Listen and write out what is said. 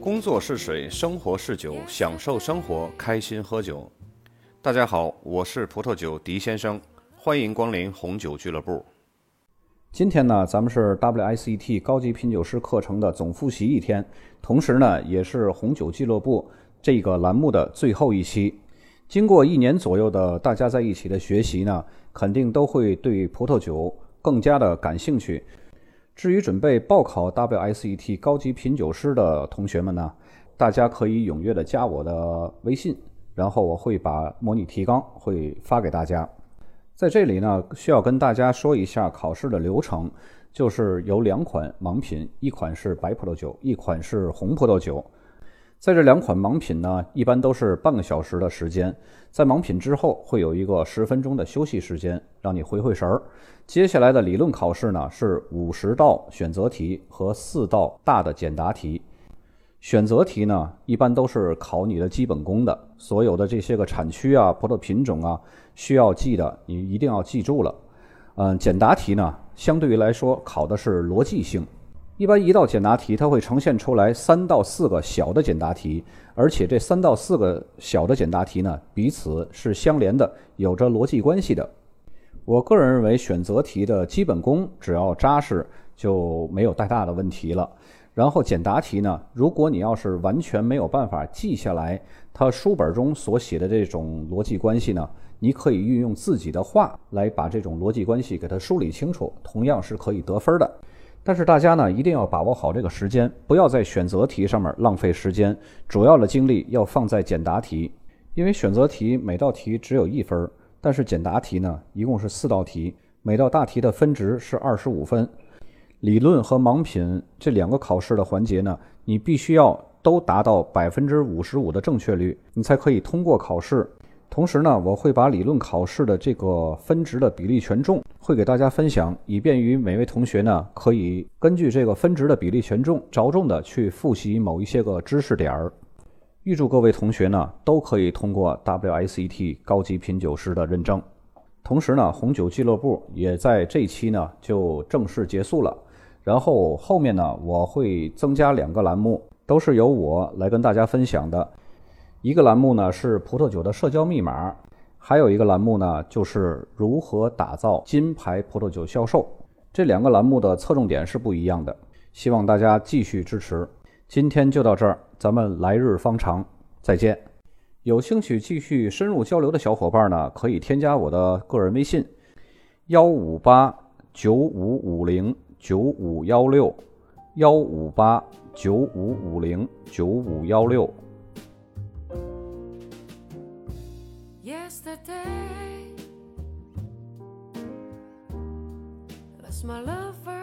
工作是水，生活是酒，享受生活，开心喝酒。大家好，我是葡萄酒狄先生，欢迎光临红酒俱乐部。今天呢，咱们是 WSET 高级品酒师课程的总复习一天，同时呢，也是红酒俱乐部这个栏目的最后一期。经过一年左右的大家在一起的学习呢，肯定都会对葡萄酒更加的感兴趣。至于准备报考 WSET 高级品酒师的同学们呢，大家可以踊跃的加我的微信，然后我会把模拟提纲会发给大家。在这里呢，需要跟大家说一下考试的流程，就是有两款盲品，一款是白葡萄酒，一款是红葡萄酒。在这两款盲品呢，一般都是半个小时的时间。在盲品之后，会有一个十分钟的休息时间，让你回回神儿。接下来的理论考试呢，是五十道选择题和四道大的简答题。选择题呢，一般都是考你的基本功的，所有的这些个产区啊、葡萄品种啊，需要记的，你一定要记住了。嗯，简答题呢，相对于来说考的是逻辑性。一般一道简答题，它会呈现出来三到四个小的简答题，而且这三到四个小的简答题呢，彼此是相连的，有着逻辑关系的。我个人认为，选择题的基本功只要扎实，就没有太大的问题了。然后简答题呢，如果你要是完全没有办法记下来它书本中所写的这种逻辑关系呢，你可以运用自己的话来把这种逻辑关系给它梳理清楚，同样是可以得分的。但是大家呢，一定要把握好这个时间，不要在选择题上面浪费时间，主要的精力要放在简答题，因为选择题每道题只有一分，但是简答题呢，一共是四道题，每道大题的分值是二十五分。理论和盲品这两个考试的环节呢，你必须要都达到百分之五十五的正确率，你才可以通过考试。同时呢，我会把理论考试的这个分值的比例权重会给大家分享，以便于每位同学呢可以根据这个分值的比例权重，着重的去复习某一些个知识点儿。预祝各位同学呢都可以通过 WSET 高级品酒师的认证。同时呢，红酒俱乐部也在这期呢就正式结束了。然后后面呢，我会增加两个栏目，都是由我来跟大家分享的。一个栏目呢是葡萄酒的社交密码，还有一个栏目呢就是如何打造金牌葡萄酒销售。这两个栏目的侧重点是不一样的，希望大家继续支持。今天就到这儿，咱们来日方长，再见。有兴趣继续深入交流的小伙伴呢，可以添加我的个人微信：幺五八九五五零九五幺六，幺五八九五五零九五幺六。Yesterday. Lost my lover.